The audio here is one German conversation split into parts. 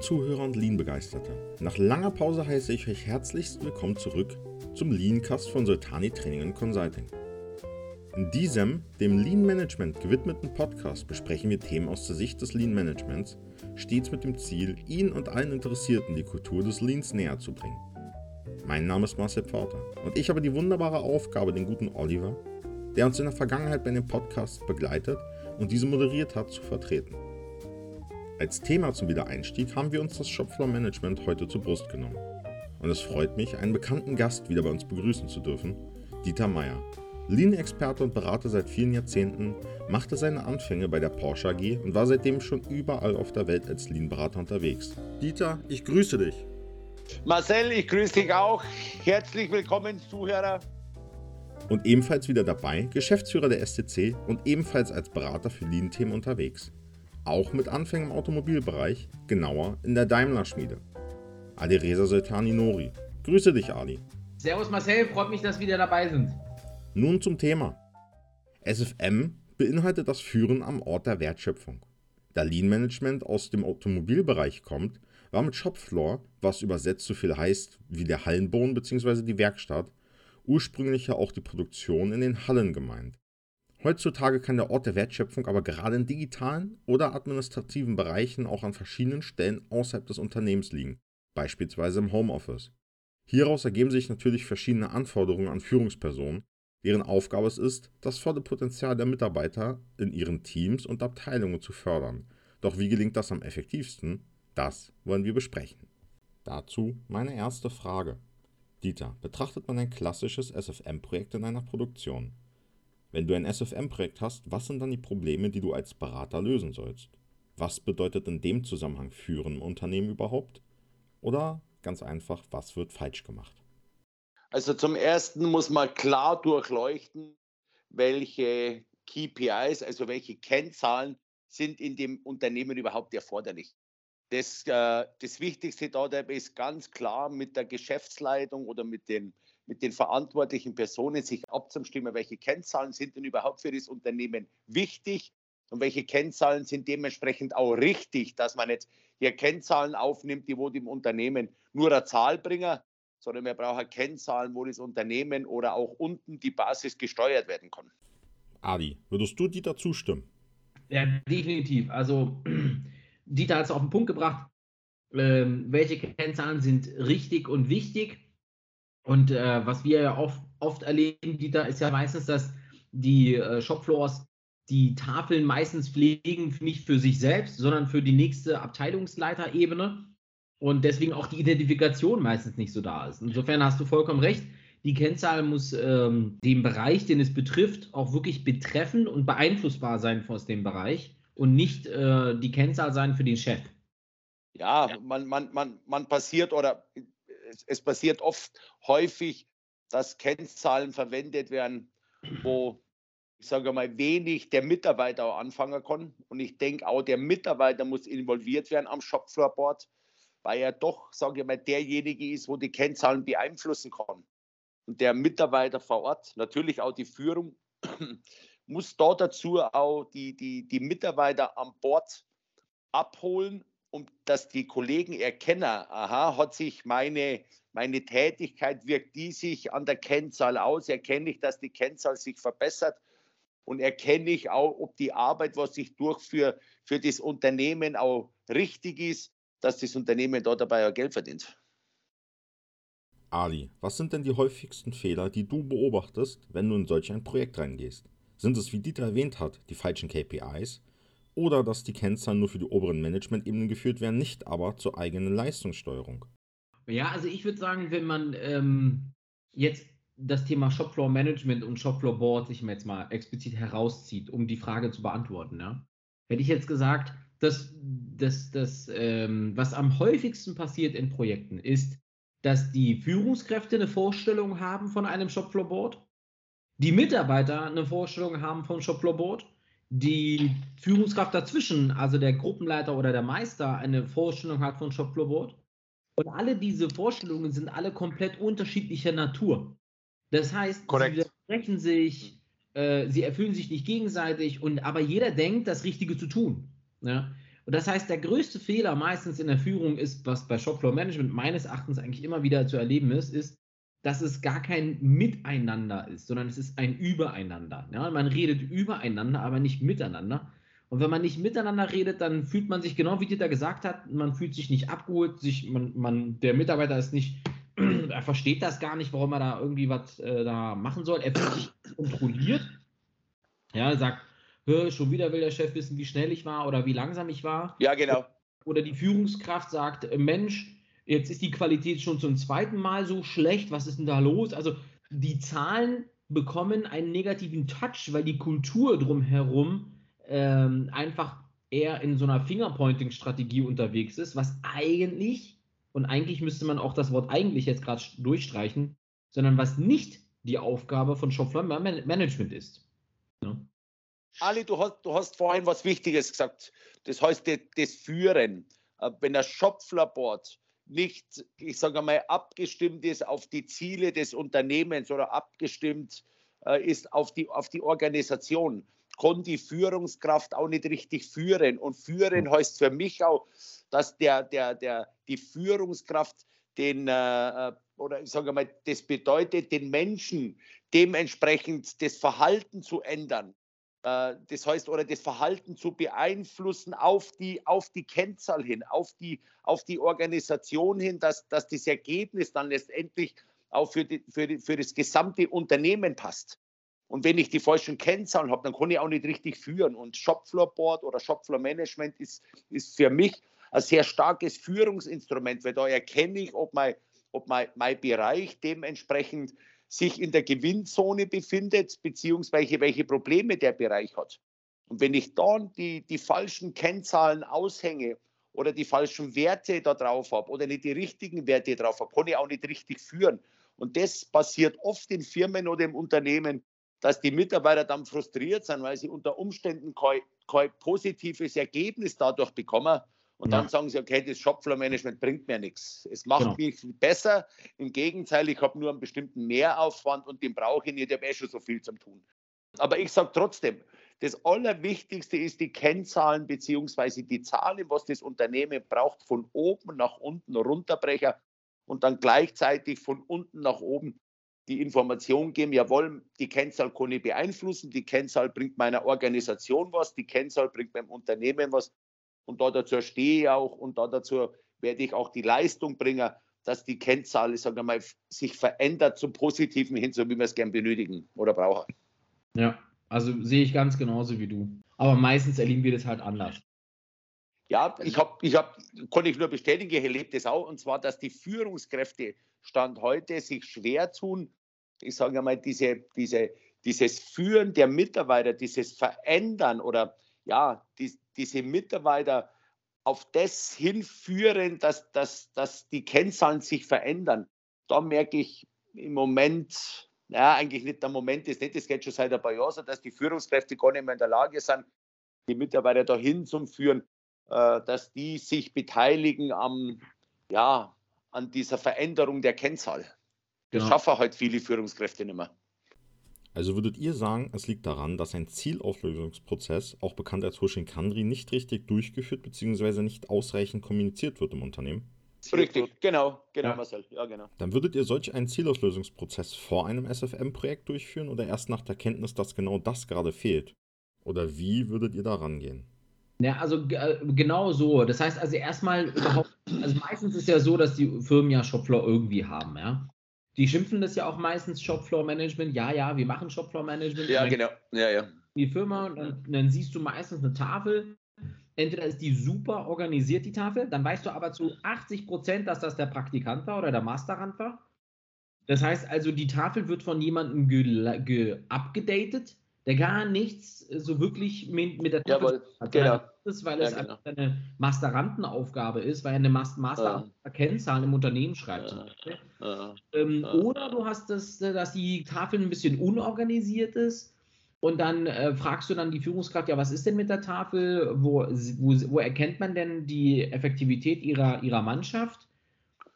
Zuhörer und Lean-Begeisterte, nach langer Pause heiße ich euch herzlichst willkommen zurück zum Leancast von Sultani Training Consulting. In diesem, dem Lean Management gewidmeten Podcast besprechen wir Themen aus der Sicht des Lean Managements, stets mit dem Ziel, Ihnen und allen Interessierten die Kultur des Leans näher zu bringen. Mein Name ist Marcel Pforter und ich habe die wunderbare Aufgabe, den guten Oliver, der uns in der Vergangenheit bei dem Podcast begleitet und diese moderiert hat, zu vertreten. Als Thema zum Wiedereinstieg haben wir uns das Shopfloor Management heute zur Brust genommen. Und es freut mich, einen bekannten Gast wieder bei uns begrüßen zu dürfen, Dieter Meier. Lean-Experte und Berater seit vielen Jahrzehnten, machte seine Anfänge bei der Porsche AG und war seitdem schon überall auf der Welt als Lean-Berater unterwegs. Dieter, ich grüße dich. Marcel, ich grüße dich auch. Herzlich willkommen, Zuhörer. Und ebenfalls wieder dabei, Geschäftsführer der STC und ebenfalls als Berater für Lean-Themen unterwegs auch mit Anfängen im Automobilbereich, genauer in der Daimler-Schmiede. Ali Reza Sultani Nori. Grüße dich, Ali. Servus Marcel, freut mich, dass wir wieder dabei sind. Nun zum Thema. SFM beinhaltet das Führen am Ort der Wertschöpfung. Da Lean Management aus dem Automobilbereich kommt, war mit Shopfloor, was übersetzt so viel heißt wie der Hallenboden bzw. die Werkstatt, ursprünglich ja auch die Produktion in den Hallen gemeint. Heutzutage kann der Ort der Wertschöpfung aber gerade in digitalen oder administrativen Bereichen auch an verschiedenen Stellen außerhalb des Unternehmens liegen, beispielsweise im Homeoffice. Hieraus ergeben sich natürlich verschiedene Anforderungen an Führungspersonen, deren Aufgabe es ist, das volle Potenzial der Mitarbeiter in ihren Teams und Abteilungen zu fördern. Doch wie gelingt das am effektivsten? Das wollen wir besprechen. Dazu meine erste Frage. Dieter, betrachtet man ein klassisches SFM-Projekt in einer Produktion? Wenn du ein SFM-Projekt hast, was sind dann die Probleme, die du als Berater lösen sollst? Was bedeutet in dem Zusammenhang Führen im Unternehmen überhaupt? Oder ganz einfach, was wird falsch gemacht? Also zum Ersten muss man klar durchleuchten, welche KPIs, also welche Kennzahlen sind in dem Unternehmen überhaupt erforderlich. Das, äh, das Wichtigste da ist ganz klar mit der Geschäftsleitung oder mit den mit den verantwortlichen Personen sich abzustimmen, welche Kennzahlen sind denn überhaupt für das Unternehmen wichtig und welche Kennzahlen sind dementsprechend auch richtig, dass man nicht hier Kennzahlen aufnimmt, die wo dem Unternehmen nur eine Zahl bringen, sondern wir brauchen Kennzahlen, wo das Unternehmen oder auch unten die Basis gesteuert werden kann. Adi, würdest du Dieter zustimmen? Ja, definitiv. Also Dieter hat es auf den Punkt gebracht, ähm, welche Kennzahlen sind richtig und wichtig. Und äh, was wir ja oft, oft erleben, Dieter, ist ja meistens, dass die äh, Shopfloors die Tafeln meistens pflegen, nicht für sich selbst, sondern für die nächste Abteilungsleiterebene und deswegen auch die Identifikation meistens nicht so da ist. Insofern hast du vollkommen recht. Die Kennzahl muss ähm, den Bereich, den es betrifft, auch wirklich betreffen und beeinflussbar sein aus dem Bereich und nicht äh, die Kennzahl sein für den Chef. Ja, ja, Man, man, man, man passiert oder es, es passiert oft häufig, dass Kennzahlen verwendet werden, wo ich sage mal, wenig der Mitarbeiter anfangen kann. Und ich denke auch, der Mitarbeiter muss involviert werden am Shopfloorboard, weil er doch, sage ich mal, derjenige ist, wo die Kennzahlen beeinflussen kann. Und der Mitarbeiter vor Ort, natürlich auch die Führung, muss da dazu auch die, die, die Mitarbeiter an Bord abholen um dass die Kollegen erkennen, aha, hat sich meine, meine Tätigkeit, wirkt die sich an der Kennzahl aus, erkenne ich, dass die Kennzahl sich verbessert und erkenne ich auch, ob die Arbeit, was ich durchführe, für das Unternehmen auch richtig ist, dass das Unternehmen dort dabei auch Geld verdient. Ali, was sind denn die häufigsten Fehler, die du beobachtest, wenn du in solch ein Projekt reingehst? Sind es, wie Dieter erwähnt hat, die falschen KPIs? Oder dass die Kennzahlen nur für die oberen Management-Ebenen geführt werden, nicht aber zur eigenen Leistungssteuerung. Ja, also ich würde sagen, wenn man ähm, jetzt das Thema Shopfloor Management und Shopfloor Board sich jetzt mal explizit herauszieht, um die Frage zu beantworten, ja, hätte ich jetzt gesagt, dass das, das ähm, was am häufigsten passiert in Projekten, ist, dass die Führungskräfte eine Vorstellung haben von einem Shopfloor Board, die Mitarbeiter eine Vorstellung haben vom Shopfloor Board die Führungskraft dazwischen, also der Gruppenleiter oder der Meister, eine Vorstellung hat von Shopfloorboard. Und alle diese Vorstellungen sind alle komplett unterschiedlicher Natur. Das heißt, Korrekt. sie widersprechen sich, äh, sie erfüllen sich nicht gegenseitig, und aber jeder denkt, das Richtige zu tun. Ja? Und das heißt, der größte Fehler meistens in der Führung ist, was bei Shopfloor Management meines Erachtens eigentlich immer wieder zu erleben ist, ist, dass es gar kein Miteinander ist, sondern es ist ein Übereinander. Ja? Man redet übereinander, aber nicht miteinander. Und wenn man nicht miteinander redet, dann fühlt man sich genau wie Dieter gesagt hat, man fühlt sich nicht abgeholt, sich, man, man, der Mitarbeiter ist nicht, er versteht das gar nicht, warum er da irgendwie was äh, da machen soll. Er fühlt sich kontrolliert. Ja, er sagt, schon wieder will der Chef wissen, wie schnell ich war oder wie langsam ich war. Ja, genau. Oder die Führungskraft sagt, Mensch, jetzt ist die Qualität schon zum zweiten Mal so schlecht, was ist denn da los? Also die Zahlen bekommen einen negativen Touch, weil die Kultur drumherum ähm, einfach eher in so einer Fingerpointing-Strategie unterwegs ist, was eigentlich, und eigentlich müsste man auch das Wort eigentlich jetzt gerade durchstreichen, sondern was nicht die Aufgabe von Shopfloor Management ist. Ja. Ali, du hast, du hast vorhin was Wichtiges gesagt. Das heißt, das, Führen. Äh, wenn der Shopfloor-Board nicht, ich sage mal, abgestimmt ist auf die Ziele des Unternehmens oder abgestimmt äh, ist auf die, auf die Organisation, kann die Führungskraft auch nicht richtig führen. Und führen heißt für mich auch, dass der, der, der, die Führungskraft den, äh, äh oder ich sage mal, das bedeutet, den Menschen dementsprechend das Verhalten zu ändern. Äh, das heißt, oder das Verhalten zu beeinflussen auf die, auf die Kennzahl hin, auf die, auf die Organisation hin, dass, dass das Ergebnis dann letztendlich auch für, die, für, die, für das gesamte Unternehmen passt. Und wenn ich die falschen Kennzahlen habe, dann kann ich auch nicht richtig führen. Und Shopfloor Board oder Shopfloor Management ist, ist für mich ein sehr starkes Führungsinstrument, weil da erkenne ich, ob mein, ob mein, mein Bereich dementsprechend sich in der Gewinnzone befindet, beziehungsweise welche Probleme der Bereich hat. Und wenn ich dann die, die falschen Kennzahlen aushänge oder die falschen Werte da drauf habe oder nicht die richtigen Werte drauf habe, kann ich auch nicht richtig führen. Und das passiert oft in Firmen oder im Unternehmen, dass die Mitarbeiter dann frustriert sind, weil sie unter Umständen kein, kein positives Ergebnis dadurch bekommen. Und ja. dann sagen sie, okay, das Shopfloor-Management bringt mir nichts. Es macht genau. mich besser. Im Gegenteil, ich habe nur einen bestimmten Mehraufwand und den brauche ich nicht, ich habe eh schon so viel zum tun. Aber ich sage trotzdem, das Allerwichtigste ist die Kennzahlen bzw. die Zahlen, was das Unternehmen braucht, von oben nach unten runterbrecher und dann gleichzeitig von unten nach oben die Information geben, jawohl, die Kennzahl kann ich beeinflussen, die Kennzahl bringt meiner Organisation was, die Kennzahl bringt meinem Unternehmen was und da dazu stehe ich auch und da dazu werde ich auch die Leistung bringen, dass die Kennzahl, sagen wir mal, sich verändert zum Positiven hin, so wie wir es gern benötigen oder brauchen. Ja, also sehe ich ganz genauso wie du. Aber meistens erleben wir das halt anders. Ja, ich habe, ich hab, konnte ich nur bestätigen, ich erlebe das auch, und zwar, dass die Führungskräfte Stand heute sich schwer tun, ich sage mal, diese, diese, dieses Führen der Mitarbeiter, dieses Verändern oder ja, die, diese Mitarbeiter auf das hinführen, dass, dass, dass die Kennzahlen sich verändern. Da merke ich im Moment, ja, eigentlich nicht der Moment ist nicht, das geht schon seit ein paar Jahren dass die Führungskräfte gar nicht mehr in der Lage sind, die Mitarbeiter dahin zu führen, äh, dass die sich beteiligen am, ja, an dieser Veränderung der Kennzahl. Das genau. schaffen halt viele Führungskräfte nicht mehr. Also würdet ihr sagen, es liegt daran, dass ein Zielauflösungsprozess, auch bekannt als Hushing Kandri, nicht richtig durchgeführt bzw. nicht ausreichend kommuniziert wird im Unternehmen? Richtig, genau, genau, ja. Marcel. Ja, genau. Dann würdet ihr solch einen Zielauslösungsprozess vor einem SFM-Projekt durchführen oder erst nach der Kenntnis, dass genau das gerade fehlt? Oder wie würdet ihr da rangehen? Ja, also äh, genau so. Das heißt also erstmal überhaupt, also meistens ist ja so, dass die Firmen ja Shopfloor irgendwie haben, ja. Die schimpfen das ja auch meistens Shopfloor Management. Ja, ja, wir machen Shopfloor Management. Ja, genau. Ja, ja. Die Firma, und dann, dann siehst du meistens eine Tafel. Entweder ist die super organisiert, die Tafel, dann weißt du aber zu 80 Prozent, dass das der Praktikant war oder der Masterrand war. Das heißt also, die Tafel wird von jemandem abgedatet, der gar nichts so wirklich mit, mit der Tafel Jawohl, hat. Genau ist, weil es ja, genau. eine Masterantenaufgabe ist, weil er eine Master-Kennzahlen im Unternehmen schreibt. Ja, ähm, oder du hast das, dass die Tafel ein bisschen unorganisiert ist. Und dann äh, fragst du dann die Führungskraft, ja, was ist denn mit der Tafel? Wo, wo, wo erkennt man denn die Effektivität ihrer, ihrer Mannschaft?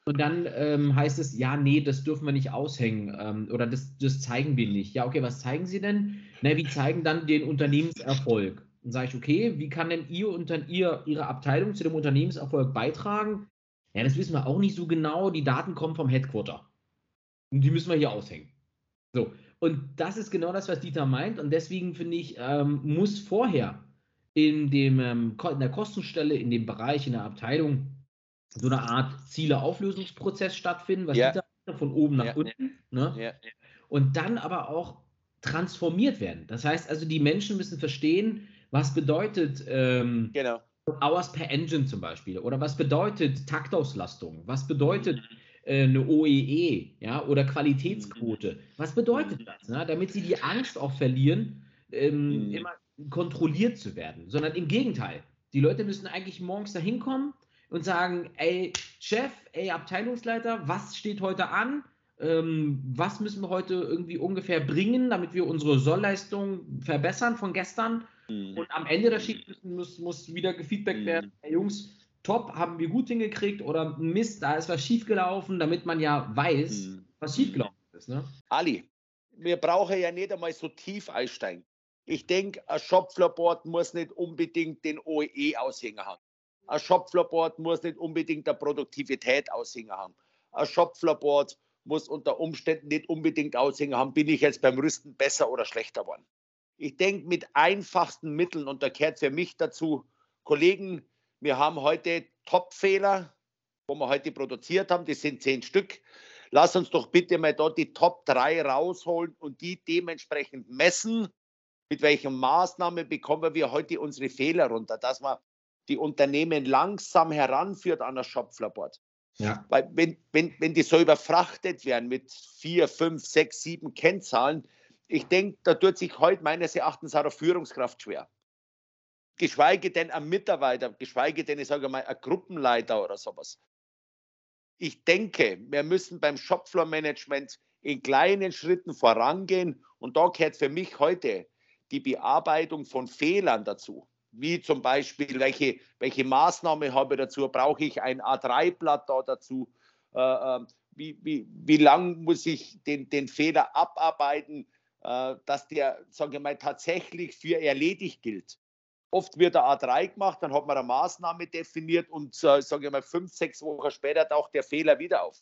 Und dann ähm, heißt es, ja, nee, das dürfen wir nicht aushängen ähm, oder das, das zeigen wir nicht. Ja, okay, was zeigen Sie denn? Na, wir zeigen dann den Unternehmenserfolg. Dann sage ich, okay, wie kann denn ihr und dann ihr, Ihre Abteilung zu dem Unternehmenserfolg beitragen? Ja, das wissen wir auch nicht so genau. Die Daten kommen vom Headquarter. Und die müssen wir hier aushängen. So. Und das ist genau das, was Dieter meint. Und deswegen finde ich, ähm, muss vorher in, dem, ähm, in der Kostenstelle, in dem Bereich, in der Abteilung so eine Art Ziele-Auflösungsprozess stattfinden, was Ja. Dieter von oben nach Ja. unten. Ne? Ja. Und dann aber auch transformiert werden. Das heißt also, die Menschen müssen verstehen, was bedeutet ähm, Genau. Hours per Engine zum Beispiel oder was bedeutet Taktauslastung, was bedeutet äh, eine OEE ja, oder Qualitätsquote, was bedeutet das, ne? damit sie die Angst auch verlieren, ähm, Mhm. immer kontrolliert zu werden, sondern im Gegenteil. Die Leute müssen eigentlich morgens da hinkommen und sagen, ey Chef, ey Abteilungsleiter, was steht heute an? Ähm, was müssen wir heute irgendwie ungefähr bringen, damit wir unsere Sollleistung verbessern von gestern? Mhm. Und am Ende der Schicht muss, muss wieder gefeedbackt Mhm. werden, hey Jungs, top, haben wir gut hingekriegt oder Mist, da ist was schiefgelaufen, damit man ja weiß, Mhm. was schiefgelaufen ist. Ne? Ali, wir brauchen ja nicht einmal so tief einsteigen. Ich denke, ein Shopfloorboard muss nicht unbedingt den OEE-Aushänger haben. Ein Shopfloorboard muss nicht unbedingt der Produktivität Aushänger haben. Ein Shopfloorboard muss unter Umständen nicht unbedingt Aushänger haben, bin ich jetzt beim Rüsten besser oder schlechter geworden. Ich denke, mit einfachsten Mitteln, und da gehört für mich dazu, Kollegen, wir haben heute Top-Fehler, wo wir heute produziert haben, das sind zehn Stück. Lass uns doch bitte mal dort die Top 3 rausholen und die dementsprechend messen, mit welchen Maßnahmen bekommen wir heute unsere Fehler runter, dass man die Unternehmen langsam heranführt an das Shopfloorboard. Ja. Weil wenn, wenn, wenn die so überfrachtet werden mit vier, fünf, sechs, sieben Kennzahlen, ich denke, da tut sich heute meines Erachtens auch eine Führungskraft schwer. Geschweige denn ein Mitarbeiter, geschweige denn, ich sage mal, ein Gruppenleiter oder sowas. Ich denke, wir müssen beim Shopfloor-Management in kleinen Schritten vorangehen. Und da gehört für mich heute die Bearbeitung von Fehlern dazu. Wie zum Beispiel, welche, welche Maßnahme habe ich dazu? Brauche ich ein A3-Blatt da dazu? Äh, äh, wie, wie, wie lang muss ich den, den Fehler abarbeiten, dass der, sage ich mal, tatsächlich für erledigt gilt? Oft wird der A3 gemacht, dann hat man eine Maßnahme definiert und, äh, sage ich mal, fünf, sechs Wochen später taucht der Fehler wieder auf.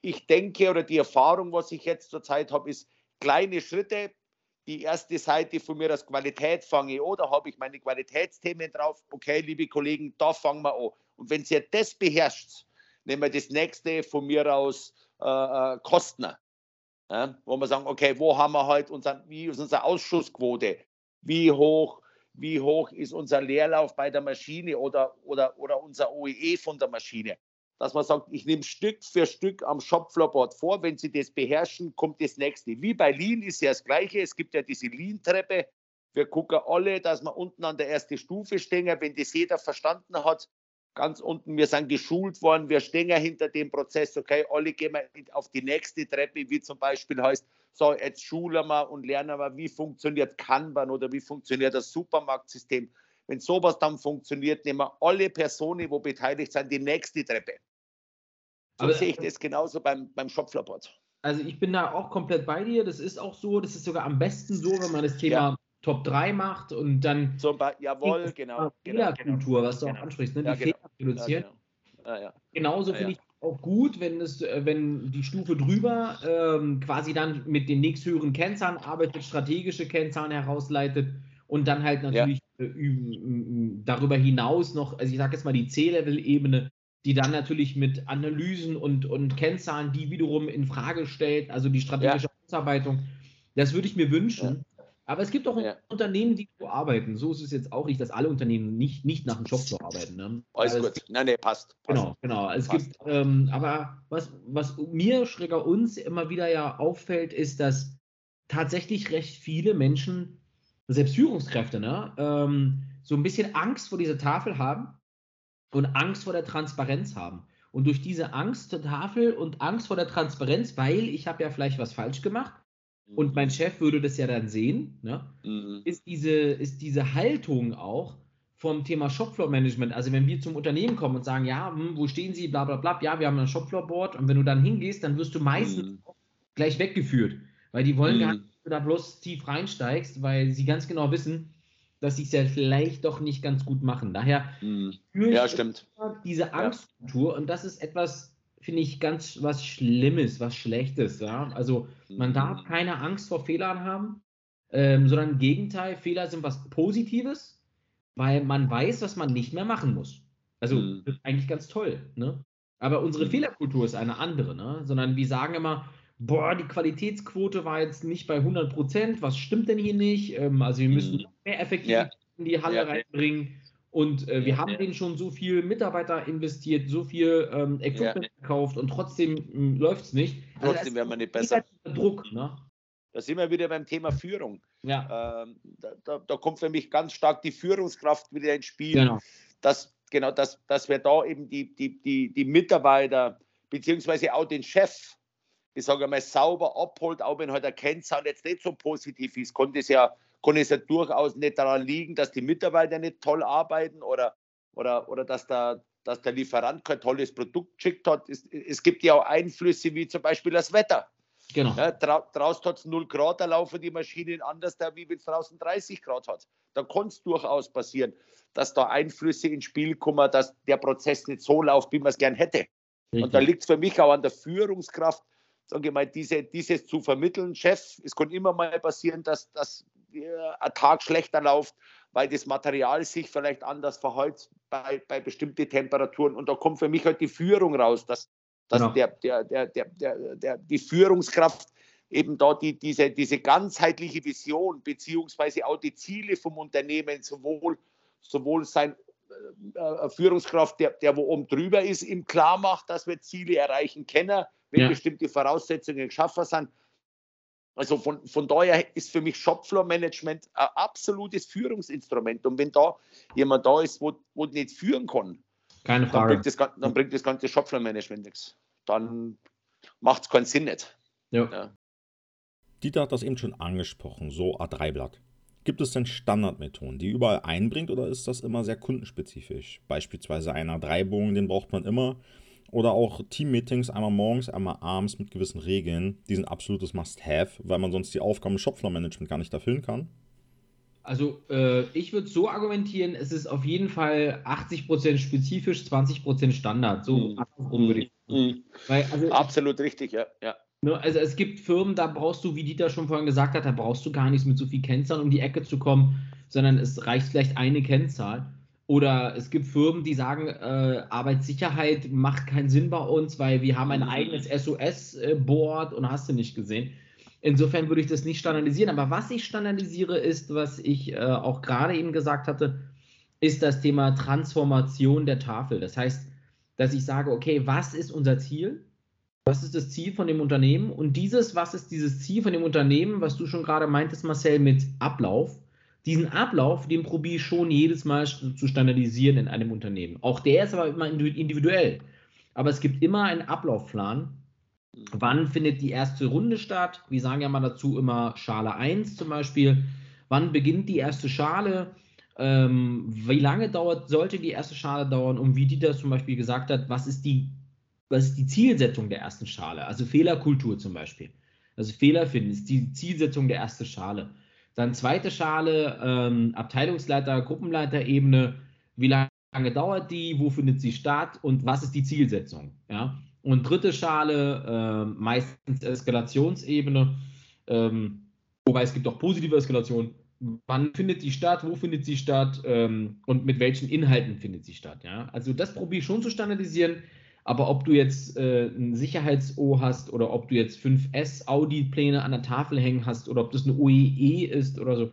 Ich denke, oder die Erfahrung, was ich jetzt zurzeit habe, ist kleine Schritte. Die erste Seite von mir als Qualität fange ich an, da habe ich meine Qualitätsthemen drauf. Okay, liebe Kollegen, da fangen wir an. Und wenn ihr das beherrscht, nehmen wir das nächste von mir aus äh, äh, Kosten. Ja, wo wir sagen, okay, wo haben wir heute, unseren, wie ist unsere Ausschussquote? Wie hoch, wie hoch ist unser Leerlauf bei der Maschine oder, oder, oder unser OEE von der Maschine? Dass man sagt, ich nehme Stück für Stück am Shopfloorboard vor. Wenn Sie das beherrschen, kommt das nächste. Wie bei Lean ist ja das Gleiche. Es gibt ja diese Lean-Treppe. Wir gucken alle, dass wir unten an der ersten Stufe stehen. Wenn das jeder verstanden hat, ganz unten, wir sind geschult worden, wir stehen hinter dem Prozess, okay, alle gehen wir auf die nächste Treppe, wie zum Beispiel heißt, so, jetzt schulen wir und lernen wir, wie funktioniert Kanban oder wie funktioniert das Supermarktsystem. Wenn sowas dann funktioniert, nehmen wir alle Personen, wo beteiligt sind, die nächste Treppe. So Aber- sehe ich das genauso beim, beim Shopfloorboard. Also ich bin da auch komplett bei dir. Das ist auch so, das ist sogar am besten so, wenn man das Thema Top 3 macht und dann Zum Be jawohl, genau. genau, Fehlerkultur, was du genau. auch ansprichst, ne? Ja, die genau. Reduzieren. Ja, genau. ja, ja. Genauso Ja, finde ja. ich auch gut, wenn es, äh, wenn die Stufe drüber ähm, quasi dann mit den nächsthöheren Kennzahlen arbeitet, strategische Kennzahlen herausleitet und dann halt natürlich äh, ü- m- darüber hinaus noch, also ich sage jetzt mal die C-Level-Ebene, die dann natürlich mit Analysen und, und Kennzahlen, die wiederum in Frage stellt, also die strategische Ausarbeitung, das würde ich mir wünschen. Aber es gibt auch Ja. Unternehmen, die so arbeiten. So ist es jetzt auch nicht, dass alle Unternehmen nicht, nicht nach dem Shopfloor arbeiten. Ne? Alles es gut. Nein, nee, passt. passt. Genau, genau. Es Passt. gibt, ähm, aber was, was mir schräger uns immer wieder ja auffällt, ist, dass tatsächlich recht viele Menschen, selbst Führungskräfte, ne, ähm, so ein bisschen Angst vor dieser Tafel haben und Angst vor der Transparenz haben. Und durch diese Angst zur Tafel und Angst vor der Transparenz, weil ich habe ja vielleicht was falsch gemacht und mein Chef würde das ja dann sehen, ne, Mhm. ist diese, ist diese Haltung auch vom Thema Shopfloor-Management. Also wenn wir zum Unternehmen kommen und sagen, ja, hm, wo stehen Sie, bla bla bla, ja, wir haben ein Shopfloor-Board und wenn du dann hingehst, dann wirst du meistens Mhm. gleich weggeführt, weil die wollen gar Mhm. nicht, dass du da bloß tief reinsteigst, weil sie ganz genau wissen, dass sie es ja vielleicht doch nicht ganz gut machen. Daher hm. ja, stimmt. diese Angstkultur und das ist etwas, finde ich, ganz was Schlimmes, was Schlechtes. Ja? Also man mhm. darf keine Angst vor Fehlern haben, ähm, sondern im Gegenteil, Fehler sind was Positives, weil man weiß, was man nicht mehr machen muss. Also mhm. das ist eigentlich ganz toll. Ne? Aber unsere mhm. Fehlerkultur ist eine andere, ne? sondern wir sagen immer, boah, die Qualitätsquote war jetzt nicht bei 100 Prozent, was stimmt denn hier nicht? Ähm, also wir müssen mhm. mehr Effektivität ja. in die Halle ja. reinbringen. Und äh, wir ja, haben denen schon so viel Mitarbeiter investiert, so viel ähm, Equipment gekauft und trotzdem hm, läuft es nicht. Also trotzdem wäre man nicht besser. Druck, ne? Da sind wir wieder beim Thema Führung. Ja. Ähm, da, da, da, kommt für mich ganz stark die Führungskraft wieder ins Spiel. Genau. Dass, genau, dass, dass wir da eben die, die, die, die Mitarbeiter, beziehungsweise auch den Chef, ich sage mal, sauber abholt, auch wenn halt der Kennzahl jetzt nicht so positiv ist, konnte es ja, konnte es ja durchaus nicht daran liegen, dass die Mitarbeiter nicht toll arbeiten oder, oder, oder dass, der, dass der Lieferant kein tolles Produkt geschickt hat. Es, es gibt ja auch Einflüsse wie zum Beispiel das Wetter. Genau. Ja, drau draußen hat es 0 Grad, da laufen die Maschinen anders, da, wie wenn es draußen 30 Grad hat. Da kann es durchaus passieren, dass da Einflüsse ins Spiel kommen, dass der Prozess nicht so läuft, wie man es gern hätte. Richtig. Und da liegt es für mich auch an der Führungskraft, sage ich mal, diese, dieses zu vermitteln. Chef, es kann immer mal passieren, dass, dass ein Tag schlechter läuft, weil das Material sich vielleicht anders verhält bei, bei bestimmten Temperaturen. Und da kommt für mich halt die Führung raus, dass, dass genau. der, der, der, der, der, der, die Führungskraft eben da die, diese, diese ganzheitliche Vision beziehungsweise auch die Ziele vom Unternehmen sowohl, sowohl sein äh, äh, Führungskraft, der, der wo oben drüber ist, ihm klar macht, dass wir Ziele erreichen können, wenn ja. bestimmte Voraussetzungen geschaffen sind. Also von, von daher ist für mich Shopfloor-Management ein absolutes Führungsinstrument. Und wenn da jemand da ist, wo, wo nicht führen kann, Keine Frage. Dann, bringt das, dann bringt das ganze Shopfloor-Management nichts. Dann macht es keinen Sinn nicht. Ja. ja. Dieter hat das eben schon angesprochen, so A3-Blatt. Gibt es denn Standardmethoden, die überall einbringt oder ist das immer sehr kundenspezifisch? Beispielsweise ein A3-Bogen, den braucht man immer. Oder auch Team-Meetings einmal morgens, einmal abends mit gewissen Regeln. Die sind absolutes Must-Have, weil man sonst die Aufgaben im Shopfloor-Management gar nicht erfüllen kann. Also äh, ich würde so argumentieren, es ist auf jeden Fall 80% spezifisch, 20% Standard. So mhm. würde ich mhm. Weil, also, Absolut richtig, ja. ja. Ne, also es gibt Firmen, da brauchst du, wie Dieter schon vorhin gesagt hat, da brauchst du gar nichts mit so viel Kennzahlen um die Ecke zu kommen, sondern es reicht vielleicht eine Kennzahl. Oder es gibt Firmen, die sagen, äh, Arbeitssicherheit macht keinen Sinn bei uns, weil wir haben ein mhm. eigenes SOS-Board und hast du nicht gesehen. Insofern würde ich das nicht standardisieren. Aber was ich standardisiere, ist, was ich äh, auch gerade eben gesagt hatte, ist das Thema Transformation der Tafel. Das heißt, dass ich sage, okay, was ist unser Ziel? Was ist das Ziel von dem Unternehmen? Und dieses, was ist dieses Ziel von dem Unternehmen, was du schon gerade meintest, Marcel, mit Ablauf? Diesen Ablauf, den probiere ich schon jedes Mal zu standardisieren in einem Unternehmen. Auch der ist aber immer individuell. Aber es gibt immer einen Ablaufplan. Wann findet die erste Runde statt? Wir sagen ja mal dazu immer Schale 1 zum Beispiel. Wann beginnt die erste Schale? Ähm, wie lange dauert, sollte die erste Schale dauern? Und wie Dieter zum Beispiel gesagt hat, was ist die was ist die Zielsetzung der ersten Schale? Also Fehlerkultur zum Beispiel. Also Fehler finden ist die Zielsetzung der ersten Schale. Dann zweite Schale, ähm, Abteilungsleiter, Gruppenleiterebene. Wie lange dauert die? Wo findet sie statt? Und was ist die Zielsetzung? Ja? Und dritte Schale, äh, meistens Eskalationsebene. Ähm, wobei es gibt auch positive Eskalation. Wann findet sie statt? Wo findet sie statt? Ähm, und mit welchen Inhalten findet sie statt? Ja? Also das probiere ich schon zu standardisieren. Aber ob du jetzt äh, ein Sicherheits-O hast oder ob du jetzt 5S-Audi-Pläne an der Tafel hängen hast oder ob das eine OEE e ist oder so,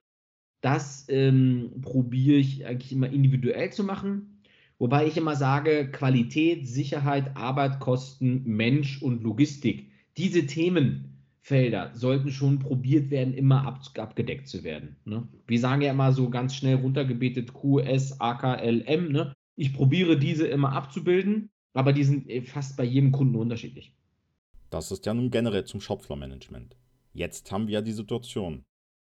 das ähm, probiere ich eigentlich immer individuell zu machen. Wobei ich immer sage, Qualität, Sicherheit, Arbeit, Kosten, Mensch und Logistik, diese Themenfelder sollten schon probiert werden, immer ab, abgedeckt zu werden. Ne? Wir sagen ja immer so ganz schnell runtergebetet QS, AKLM. Ne? Ich probiere diese immer abzubilden aber die sind äh, fast bei jedem Kunden unterschiedlich. Das ist ja nun generell zum Shopfloor-Management. Jetzt haben wir ja die Situation.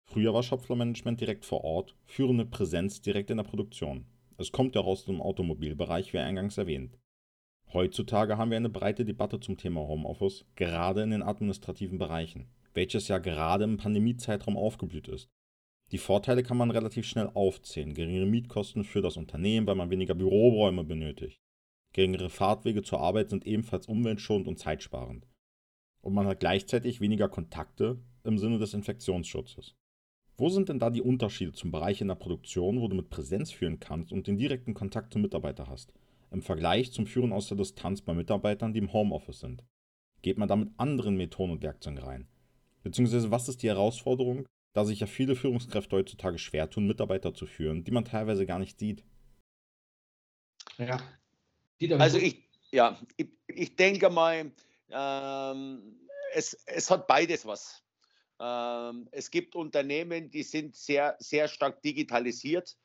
Früher war Shopfloor-Management direkt vor Ort, führende Präsenz direkt in der Produktion. Es kommt ja aus dem Automobilbereich, wie eingangs erwähnt. Heutzutage haben wir eine breite Debatte zum Thema Homeoffice, gerade in den administrativen Bereichen, welches ja gerade im Pandemiezeitraum aufgeblüht ist. Die Vorteile kann man relativ schnell aufzählen. Geringere Mietkosten für das Unternehmen, weil man weniger Büroräume benötigt. Geringere Fahrtwege zur Arbeit sind ebenfalls umweltschonend und zeitsparend. Und man hat gleichzeitig weniger Kontakte im Sinne des Infektionsschutzes. Wo sind denn da die Unterschiede zum Bereich in der Produktion, wo du mit Präsenz führen kannst und den direkten Kontakt zum Mitarbeiter hast, im Vergleich zum Führen aus der Distanz bei Mitarbeitern, die im Homeoffice sind? Geht man da mit anderen Methoden und Werkzeugen rein? Beziehungsweise was ist die Herausforderung, da sich ja viele Führungskräfte heutzutage schwer tun, Mitarbeiter zu führen, die man teilweise gar nicht sieht. Ja. Also ich, ja, ich, ich denke mal, ähm, es, es hat beides was. Ähm, es gibt Unternehmen, die sind sehr, sehr stark digitalisiert.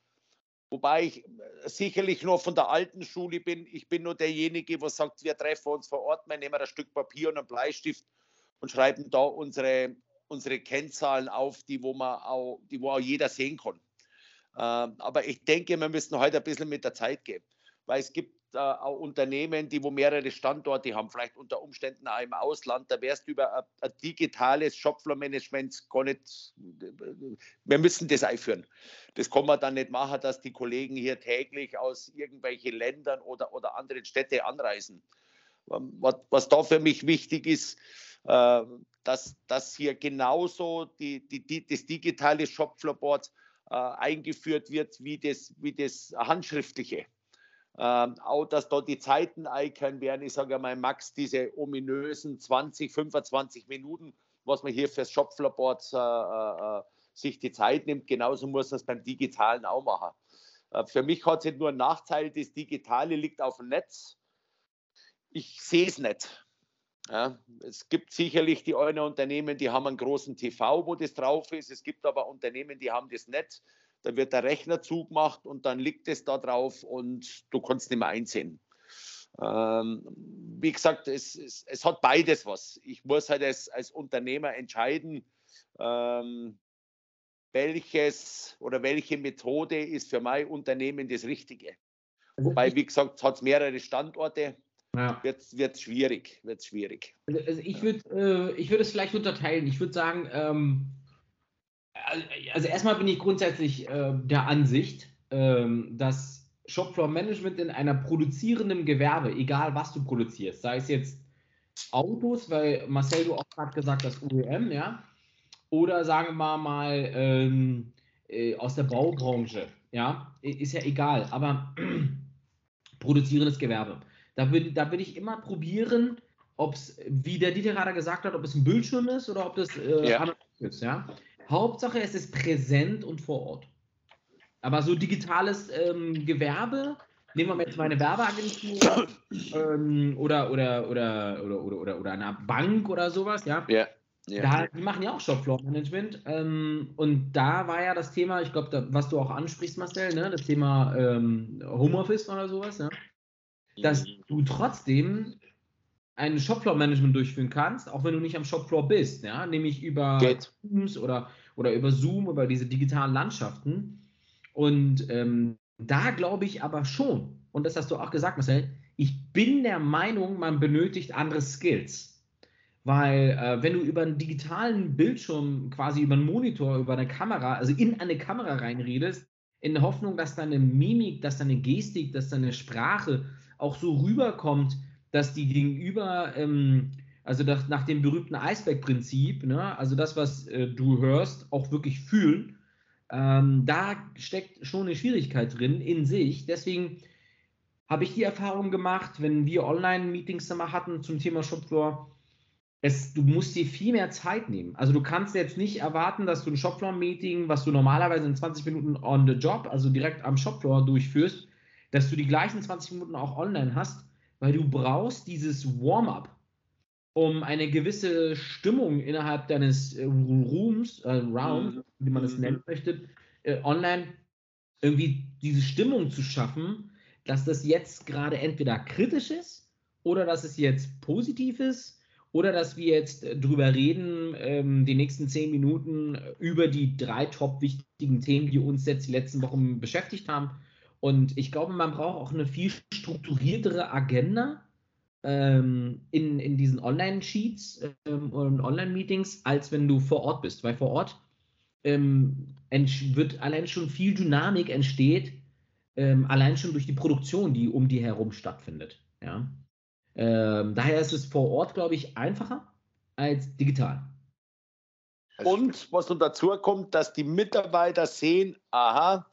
Wobei ich sicherlich nur von der alten Schule bin. Ich bin nur derjenige, der sagt, wir treffen uns vor Ort, wir nehmen ein Stück Papier und einen Bleistift und schreiben da unsere, unsere Kennzahlen auf, die wo, man auch, die wo auch jeder sehen kann. Ähm, aber ich denke, wir müssen heute ein bisschen mit der Zeit gehen, weil es gibt äh, Unternehmen, die wo mehrere Standorte haben, vielleicht unter Umständen auch im Ausland. Da wärst du über ein, ein digitales Shopfloor-Management gar nicht. Wir müssen das einführen. Das kann man dann nicht machen, dass die Kollegen hier täglich aus irgendwelchen Ländern oder, oder anderen Städten anreisen. Ähm, was, was da für mich wichtig ist, äh, dass, dass hier genauso die, die, die, das digitale Shopfloorboard äh, eingeführt wird wie das, wie das handschriftliche. Ähm, auch, dass dort die Zeiten icon werden. Ich sage mal, Max, diese ominösen 20, 25 Minuten, was man hier fürs Shopfloorboard äh, äh, sich die Zeit nimmt, genauso muss das beim Digitalen auch machen. Äh, für mich hat es nicht nur einen Nachteil, das Digitale liegt auf dem Netz. Ich sehe es nicht. Ja, es gibt sicherlich die einen Unternehmen, die haben einen großen TV, wo das drauf ist. Es gibt aber Unternehmen, die haben das nicht. Da wird der Rechner zugemacht und dann liegt es da drauf und du kannst nicht mehr einsehen. Ähm, wie gesagt, es, es, es, hat beides was. Ich muss halt als, als Unternehmer entscheiden, ähm, welches oder welche Methode ist für mein Unternehmen das Richtige. Also Wobei, wie gesagt, es hat mehrere Standorte ja. wird es schwierig. Wird's schwierig. Also, also ich würde äh, würd es vielleicht unterteilen. Ich würde sagen, ähm, also erstmal bin ich grundsätzlich äh, der Ansicht, ähm, dass Shopfloor Management in einer produzierenden Gewerbe, egal was du produzierst, sei es jetzt Autos, weil Marcel, du auch gerade gesagt hast, OEM, ja, oder sagen wir mal ähm, äh, aus der Baubranche, ja, ist ja egal, aber produzierendes Gewerbe. Da würde da ich immer probieren, ob es, wie der Dieter gerade gesagt hat, ob es ein Bildschirm ist oder ob das äh, ja. ist. Ja? Hauptsache, es ist präsent und vor Ort. Aber so digitales ähm, Gewerbe, nehmen wir jetzt mal eine Werbeagentur ähm, oder, oder, oder, oder, oder, oder, oder eine Bank oder sowas, ja. Ja. Ja. Da, die machen ja auch Shopfloor-Management. Ähm, und da war ja das Thema, ich glaube, was du auch ansprichst, Marcel, ne, das Thema ähm, Homeoffice oder sowas, ja dass mhm. du trotzdem ein Shopfloor-Management durchführen kannst, auch wenn du nicht am Shopfloor bist, ja, nämlich über Geht. Teams oder, oder über Zoom, über diese digitalen Landschaften. Und ähm, da glaube ich aber schon, und das hast du auch gesagt, Marcel, ich bin der Meinung, man benötigt andere Skills. Weil äh, wenn du über einen digitalen Bildschirm, quasi über einen Monitor, über eine Kamera, also in eine Kamera reinredest, in der Hoffnung, dass deine Mimik, dass deine Gestik, dass deine Sprache auch so rüberkommt, dass die Gegenüber, ähm, also das, nach dem berühmten Eisberg-Prinzip, ne, also das, was äh, du hörst, auch wirklich fühlen, ähm, da steckt schon eine Schwierigkeit drin in sich. Deswegen habe ich die Erfahrung gemacht, wenn wir Online-Meetings mal hatten zum Thema Shopfloor, es, du musst dir viel mehr Zeit nehmen. Also du kannst jetzt nicht erwarten, dass du ein Shopfloor-Meeting, was du normalerweise in 20 Minuten on the job, also direkt am Shopfloor durchführst, dass du die gleichen 20 Minuten auch online hast, weil du brauchst dieses Warm-up, um eine gewisse Stimmung innerhalb deines äh, Rooms, äh, Round, mhm. wie man es mhm. nennen möchte, äh, online irgendwie diese Stimmung zu schaffen, dass das jetzt gerade entweder kritisch ist oder dass es jetzt positiv ist oder dass wir jetzt äh, drüber reden, ähm, die nächsten zehn Minuten über die drei top wichtigen Themen, die uns jetzt die letzten Wochen beschäftigt haben und ich glaube, man braucht auch eine viel strukturiertere Agenda ähm, in, in diesen Online-Sheets ähm, und Online-Meetings, als wenn du vor Ort bist. Weil vor Ort ähm, wird allein schon viel Dynamik entsteht, ähm, allein schon durch die Produktion, die um die herum stattfindet. Ja? Ähm, daher ist es vor Ort, glaube ich, einfacher als digital. Und was nun dazu kommt, dass die Mitarbeiter sehen, aha,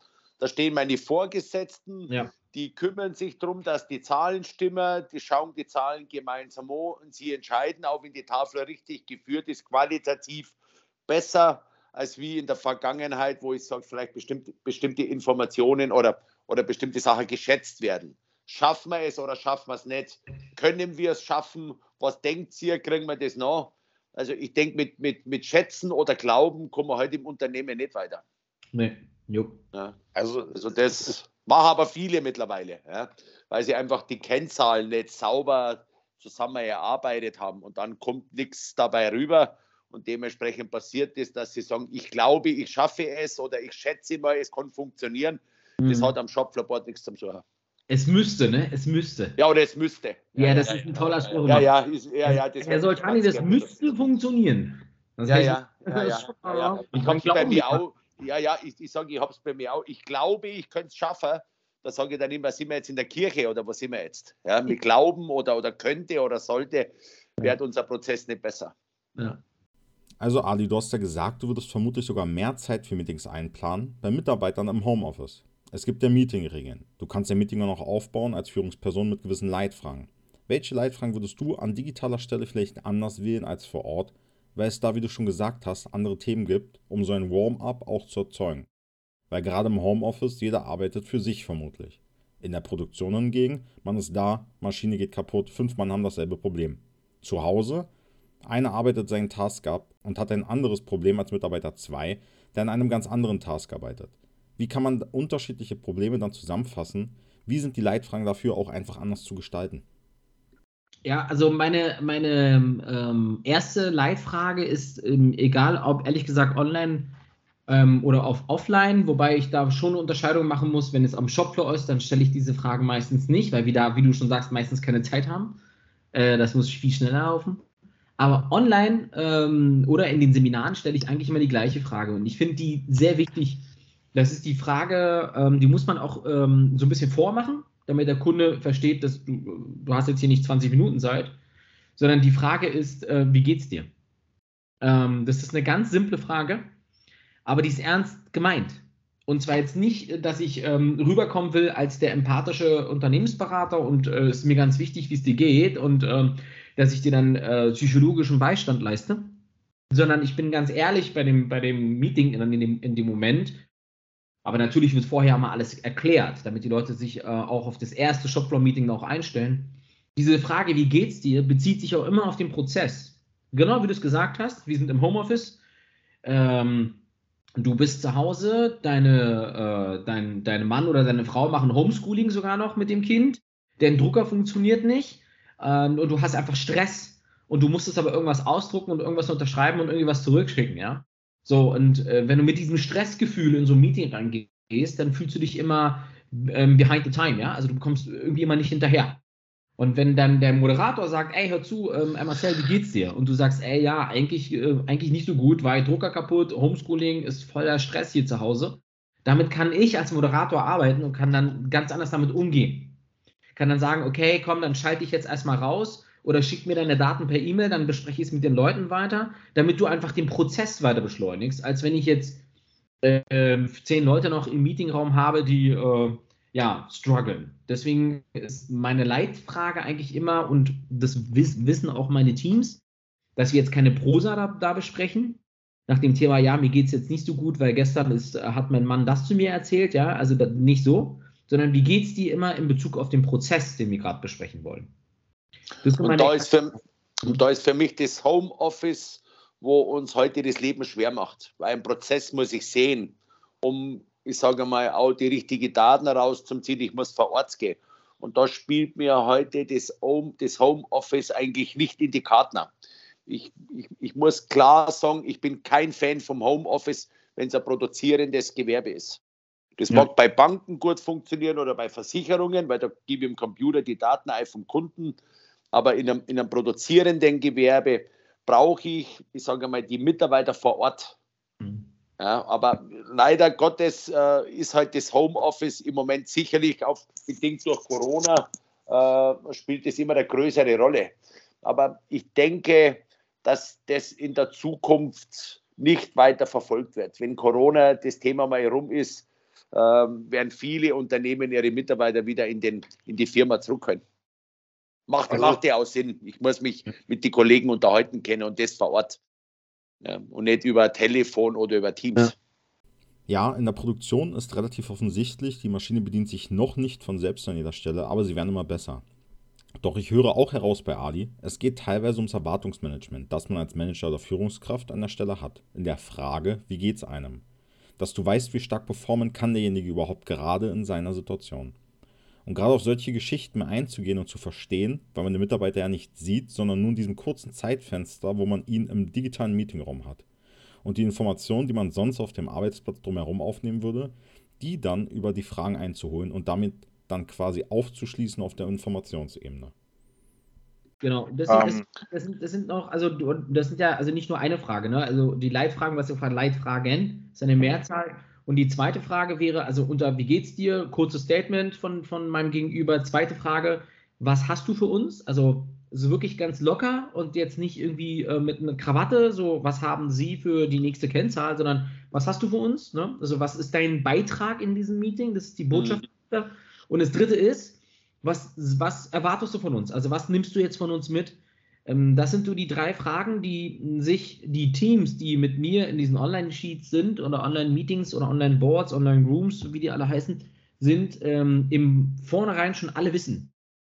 da stehen meine Vorgesetzten, ja. die kümmern sich darum, dass die Zahlen stimmen, die schauen die Zahlen gemeinsam an und sie entscheiden, auch wenn die Tafel richtig geführt ist, qualitativ besser als wie in der Vergangenheit, wo ich sage, vielleicht bestimmt, bestimmte Informationen oder, oder bestimmte Sachen geschätzt werden. Schaffen wir es oder schaffen wir es nicht? Können wir es schaffen? Was denkt ihr? Kriegen wir das noch? Also ich denke, mit, mit, mit Schätzen oder Glauben kommen wir heute im Unternehmen nicht weiter. Nee, jo. Ja, also, also das machen aber viele mittlerweile, ja, weil sie einfach die Kennzahlen nicht sauber zusammen erarbeitet haben und dann kommt nichts dabei rüber und dementsprechend passiert es, dass sie sagen, ich glaube, ich schaffe es oder ich schätze mal, es kann funktionieren. Mhm. Das hat am Shopfloorboard nichts zum Suchen. Es müsste, ne? Es müsste. Ja, oder es müsste. Ja, ja das ja, ist ein toller Spruch. Ja, ja, ist, ja, ja. Das Herr Soltani, das müsste funktionieren. Das ja, ja, ja, ja, ja, Ich habe bei mir auch, ja, ja, ich, ich sage, ich habe es bei mir auch. Ich glaube, ich könnte es schaffen. Da sage ich dann immer, sind wir jetzt in der Kirche oder was sind wir jetzt? Ja, mit Glauben oder, oder könnte oder sollte, wird unser Prozess nicht besser. Ja. Also Ali, du hast ja gesagt, du würdest vermutlich sogar mehr Zeit für Meetings einplanen bei Mitarbeitern im Homeoffice. Es gibt ja Meetingregeln. Du kannst ja Meeting noch aufbauen als Führungsperson mit gewissen Leitfragen. Welche Leitfragen würdest du an digitaler Stelle vielleicht anders wählen als vor Ort, weil es da, wie du schon gesagt hast, andere Themen gibt, um so ein Warm-up auch zu erzeugen? Weil gerade im Homeoffice jeder arbeitet für sich vermutlich. In der Produktion hingegen, man ist da, Maschine geht kaputt, fünf Mann haben dasselbe Problem. Zu Hause, einer arbeitet seinen Task ab und hat ein anderes Problem als Mitarbeiter 2, der an einem ganz anderen Task arbeitet. Wie kann man unterschiedliche Probleme dann zusammenfassen? Wie sind die Leitfragen dafür auch einfach anders zu gestalten? Ja, also meine, meine ähm, erste Leitfrage ist, ähm, egal ob ehrlich gesagt online ähm, oder auf offline, wobei ich da schon eine Unterscheidung machen muss, wenn es am Shopfloor ist, dann stelle ich diese Fragen meistens nicht, weil wir da, wie du schon sagst, meistens keine Zeit haben. Äh, das muss viel schneller laufen. Aber online ähm, oder in den Seminaren stelle ich eigentlich immer die gleiche Frage und ich finde die sehr wichtig das ist die Frage, ähm, die muss man auch ähm, so ein bisschen vormachen, damit der Kunde versteht, dass du, du hast jetzt hier nicht 20 Minuten Zeit, sondern die Frage ist, äh, wie geht's dir? Ähm, das ist eine ganz simple Frage, aber die ist ernst gemeint. Und zwar jetzt nicht, dass ich ähm, rüberkommen will als der empathische Unternehmensberater und äh, es äh, ist mir ganz wichtig, wie es dir geht und äh, dass ich dir dann äh, psychologischen Beistand leiste, sondern ich bin ganz ehrlich bei dem, bei dem Meeting in, in, dem, in dem Moment aber natürlich wird vorher mal alles erklärt, damit die Leute sich äh, auch auf das erste Shopfloor-Meeting noch einstellen. Diese Frage, wie geht's dir, bezieht sich auch immer auf den Prozess. Genau wie du es gesagt hast, wir sind im Homeoffice. Ähm, du bist zu Hause, deine, äh, dein, deine Mann oder deine Frau machen Homeschooling sogar noch mit dem Kind. Der Drucker funktioniert nicht äh, und du hast einfach Stress und du musstest aber irgendwas ausdrucken und irgendwas unterschreiben und irgendwie was zurückschicken, ja. So, und äh, wenn du mit diesem Stressgefühl in so ein Meeting reingehst, dann fühlst du dich immer ähm, behind the time, ja. Also du bekommst irgendwie immer nicht hinterher. Und wenn dann der Moderator sagt, ey, hör zu, ähm, Marcel, wie geht's dir? Und du sagst, ey, ja, eigentlich, äh, eigentlich nicht so gut, weil Drucker kaputt, Homeschooling ist voller Stress hier zu Hause. Damit kann ich als Moderator arbeiten und kann dann ganz anders damit umgehen. Kann dann sagen, okay, komm, dann schalte ich jetzt erstmal raus oder schick mir deine Daten per E-Mail, dann bespreche ich es mit den Leuten weiter, damit du einfach den Prozess weiter beschleunigst, als wenn ich jetzt äh, zehn Leute noch im Meetingraum habe, die äh, ja strugglen. Deswegen ist meine Leitfrage eigentlich immer, und das wissen auch meine Teams, dass wir jetzt keine Prosa da, da besprechen, nach dem Thema, ja, mir geht es jetzt nicht so gut, weil gestern ist, hat mein Mann das zu mir erzählt, ja, also nicht so, sondern wie geht es dir immer in Bezug auf den Prozess, den wir gerade besprechen wollen. Und da ist, für, da ist für mich das Homeoffice, wo uns heute das Leben schwer macht. Weil ein Prozess muss ich sehen, um, ich sage mal, auch die richtigen Daten rauszuziehen. Ich muss vor Ort gehen. Und da spielt mir heute das, Home, das Homeoffice eigentlich nicht in die Karten. Ich, ich, ich muss klar sagen, ich bin kein Fan vom Homeoffice, wenn es ein produzierendes Gewerbe ist. Das ja. mag bei Banken gut funktionieren oder bei Versicherungen, weil da gebe ich im Computer die Daten ein vom Kunden aber in einem, in einem produzierenden Gewerbe brauche ich, ich sage mal, die Mitarbeiter vor Ort. Mhm. Ja, aber leider Gottes äh, ist halt das Homeoffice im Moment sicherlich auch bedingt durch Corona äh, spielt es immer eine größere Rolle. Aber ich denke, dass das in der Zukunft nicht weiter verfolgt wird. Wenn Corona das Thema mal rum ist, äh, werden viele Unternehmen ihre Mitarbeiter wieder in, den, in die Firma zurückholen. Macht, also, macht ja auch Sinn. Ich muss mich mit den Kollegen unterhalten können und das vor Ort. Ja, und nicht über Telefon oder über Teams. Ja. ja, in der Produktion ist relativ offensichtlich, die Maschine bedient sich noch nicht von selbst an jeder Stelle, aber sie werden immer besser. Doch ich höre auch heraus bei Ali, es geht teilweise ums Erwartungsmanagement, das man als Manager oder Führungskraft an der Stelle hat. In der Frage, wie geht's einem? Dass du weißt, wie stark performen kann derjenige überhaupt gerade in seiner Situation. Und gerade auf solche Geschichten einzugehen und zu verstehen, weil man den Mitarbeiter ja nicht sieht, sondern nur in diesem kurzen Zeitfenster, wo man ihn im digitalen Meetingraum hat. Und die Informationen, die man sonst auf dem Arbeitsplatz drumherum aufnehmen würde, die dann über die Fragen einzuholen und damit dann quasi aufzuschließen auf der Informationsebene. Genau, das sind, um, das, ähm. das, sind, das sind noch, also das sind ja also nicht nur eine Frage, ne? Also die Leitfragen, was du gefragt Leitfragen, ist eine Mehrzahl. Und die zweite Frage wäre, also unter wie geht's dir? Kurzes Statement von, von meinem Gegenüber. Zweite Frage, was hast du für uns? Also so wirklich ganz locker und jetzt nicht irgendwie äh, mit einer Krawatte, so was haben Sie für die nächste Kennzahl, sondern was hast du für uns? Ne? Also was ist dein Beitrag in diesem Meeting? Das ist die Botschaft. Mhm. Und das dritte ist, was, was erwartest du von uns? Also was nimmst du jetzt von uns mit? Ähm, das sind so die drei Fragen, die sich die Teams, die mit mir in diesen Online-Sheets sind oder Online-Meetings oder Online-Boards, Online-Rooms, wie die alle heißen, sind ähm, im Vornherein schon alle wissen.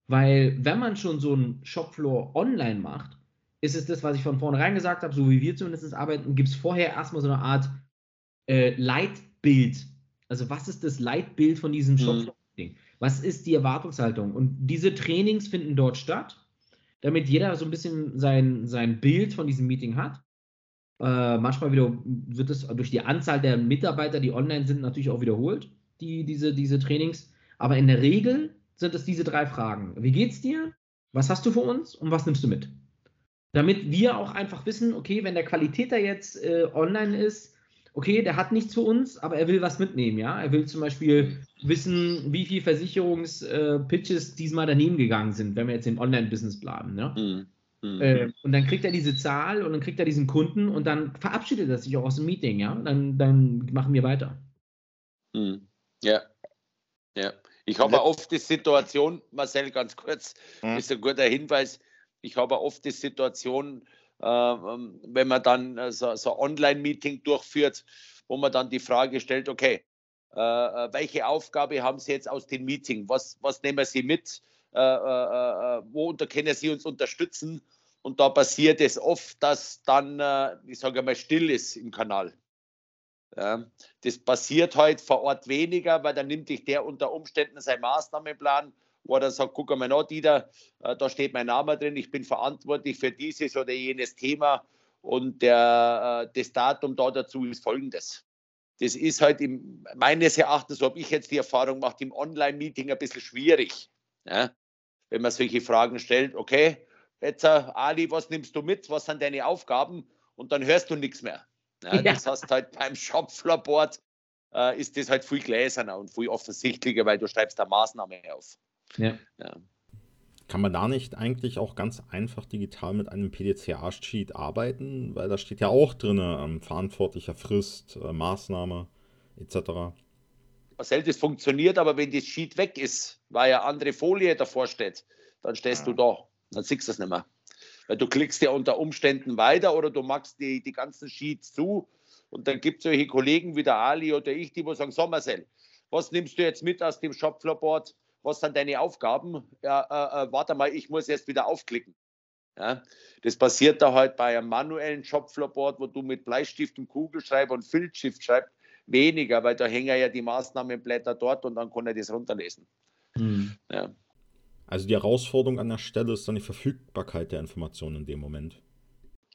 Weil wenn man schon so einen Shopfloor online macht, ist es das, was ich von vornherein gesagt habe, so wie wir zumindest arbeiten, gibt es vorher erstmal so eine Art äh, Leitbild. Also was ist das Leitbild von diesem mhm. Shopfloor-Ding? Was ist die Erwartungshaltung? Und diese Trainings finden dort statt damit jeder so ein bisschen sein, sein Bild von diesem Meeting hat. Äh, manchmal wieder wird es durch die Anzahl der Mitarbeiter, die online sind, natürlich auch wiederholt, die, diese, diese Trainings. Aber in der Regel sind es diese drei Fragen. Wie geht's dir? Was hast du für uns? Und was nimmst du mit? Damit wir auch einfach wissen, okay, wenn der Qualitäter jetzt äh, online ist, okay, der hat nichts für uns, aber er will was mitnehmen, ja. Er will zum Beispiel wissen, wie viele Versicherungspitches diesmal daneben gegangen sind, wenn wir jetzt im Online-Business bleiben, ne? Mhm. Mhm. Äh, und dann kriegt er diese Zahl und dann kriegt er diesen Kunden und dann verabschiedet er sich auch aus dem Meeting, ja. Dann, dann machen wir weiter. Mhm. Ja. Ja. Ich habe oft die Situation, Marcel, ganz kurz, mhm. ist ein guter Hinweis. Ich habe oft die Situation, wenn man dann äh, so, so Online-Meeting durchführt, wo man dann die Frage stellt, okay, äh, welche Aufgabe haben Sie jetzt aus dem Meeting? Was, was nehmen Sie mit? wo können Sie uns unterstützen? Und da passiert es oft, dass dann, ich sage mal, still ist im Kanal. Ja, das passiert heute vor Ort weniger, weil dann nimmt sich der unter Umständen seinen Maßnahmenplan wo er sagt, guck mal nach, Dieter, äh, da steht mein Name drin, ich bin verantwortlich für dieses oder jenes Thema und der, äh, das Datum da dazu ist folgendes. Das ist halt im, meines Erachtens, so habe ich jetzt die Erfahrung gemacht, im Online-Meeting ein bisschen schwierig. Ja? Wenn man solche Fragen stellt, okay, jetzt äh, Ali, was nimmst du mit? Was sind deine Aufgaben? Und dann hörst du nichts mehr. Ja, ja. Das heißt halt beim Shopfloorboard äh, ist das halt viel gläserner und viel offensichtlicher, weil du schreibst da Maßnahme auf. Ja. ja. Kann man da nicht eigentlich auch ganz einfach digital mit einem PDCA-Sheet arbeiten? Weil da steht ja auch drin, ähm, verantwortlicher Frist, äh, Maßnahme etc. Marcel, das funktioniert, aber wenn das Sheet weg ist, weil ja andere Folie davor steht, dann stehst ja. du da. Dann siehst du es nicht mehr. Weil du klickst ja unter Umständen weiter oder du machst die, die ganzen Sheets zu und dann gibt es solche Kollegen wie der Ali oder ich, die wo sagen, so Marcel, was nimmst du jetzt mit aus dem Shopfloorboard? Was sind deine Aufgaben? Ja, äh, äh, warte mal, ich muss jetzt wieder aufklicken. Ja, das passiert da halt bei einem manuellen Shopfloorboard, wo du mit Bleistift und Kugelschreiber und Filzstift schreibst, weniger, weil da hängen ja die Maßnahmenblätter dort und dann kann er das runterlesen. Mhm. Ja. Also die Herausforderung an der Stelle ist dann die Verfügbarkeit der Informationen in dem Moment.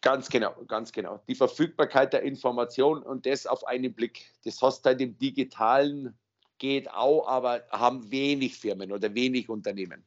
Ganz genau, ganz genau. Die Verfügbarkeit der Information und das auf einen Blick. Das hast du halt im digitalen geht auch, aber haben wenig Firmen oder wenig Unternehmen.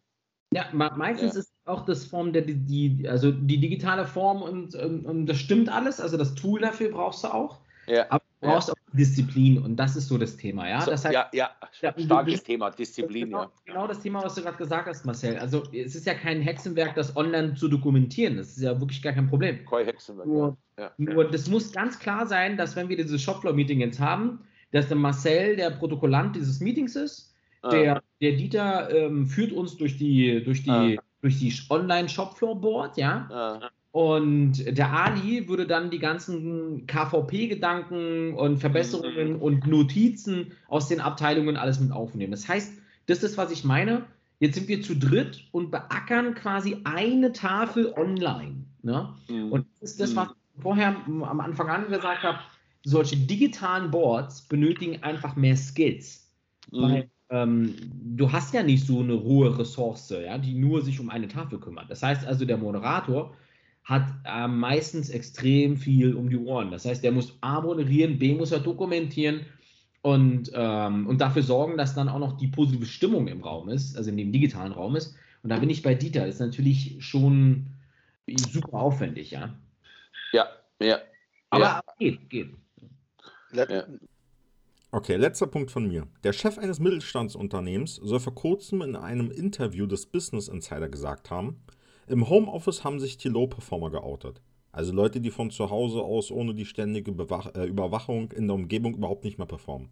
Ja, meistens ja. ist auch das Form der, die, also die digitale Form und, und, und, das stimmt alles, also das Tool dafür brauchst du auch. Ja. Aber du brauchst ja. auch Disziplin und das ist so das Thema, ja. So, das heißt, ja, ja, starkes du, Thema, Disziplin, genau, ja. Genau das Thema, was du gerade gesagt hast, Marcel. Also es ist ja kein Hexenwerk, das online zu dokumentieren. Das ist ja wirklich gar kein Problem. Kein Hexenwerk. Nur, nur das muss ganz klar sein, dass wenn wir dieses Shopfloor-Meeting jetzt haben, dass der Marcel der Protokollant dieses Meetings ist. Ah. Der, der Dieter ähm, führt uns durch die, durch die, ah. die Online-Shopfloor-Board, ja. Ah. Und der Ali würde dann die ganzen KVP-Gedanken und Verbesserungen mhm. und Notizen aus den Abteilungen alles mit aufnehmen. Das heißt, das ist, was ich meine. Jetzt sind wir zu dritt und beackern quasi eine Tafel online. Ne? Mhm. Und das ist das, was ich vorher am Anfang an gesagt habe. Solche digitalen Boards benötigen einfach mehr Skills. Mhm. Weil ähm, du hast ja nicht so eine hohe Ressource, ja, die nur sich um eine Tafel kümmert. Das heißt also, der Moderator hat äh, meistens extrem viel um die Ohren. Das heißt, der muss A moderieren, B muss er dokumentieren und, ähm, und dafür sorgen, dass dann auch noch die positive Stimmung im Raum ist, also in dem digitalen Raum ist. Und da bin ich bei Dieter, ist natürlich schon super aufwendig, ja. Ja, ja. Aber ja. geht, geht. Ja. Okay, letzter Punkt von mir. Der Chef eines Mittelstandsunternehmens soll vor kurzem in einem Interview des Business Insider gesagt haben, im Homeoffice haben sich die Low-Performer geoutet. Also Leute, die von zu Hause aus ohne die ständige Bewach äh, Überwachung in der Umgebung überhaupt nicht mehr performen.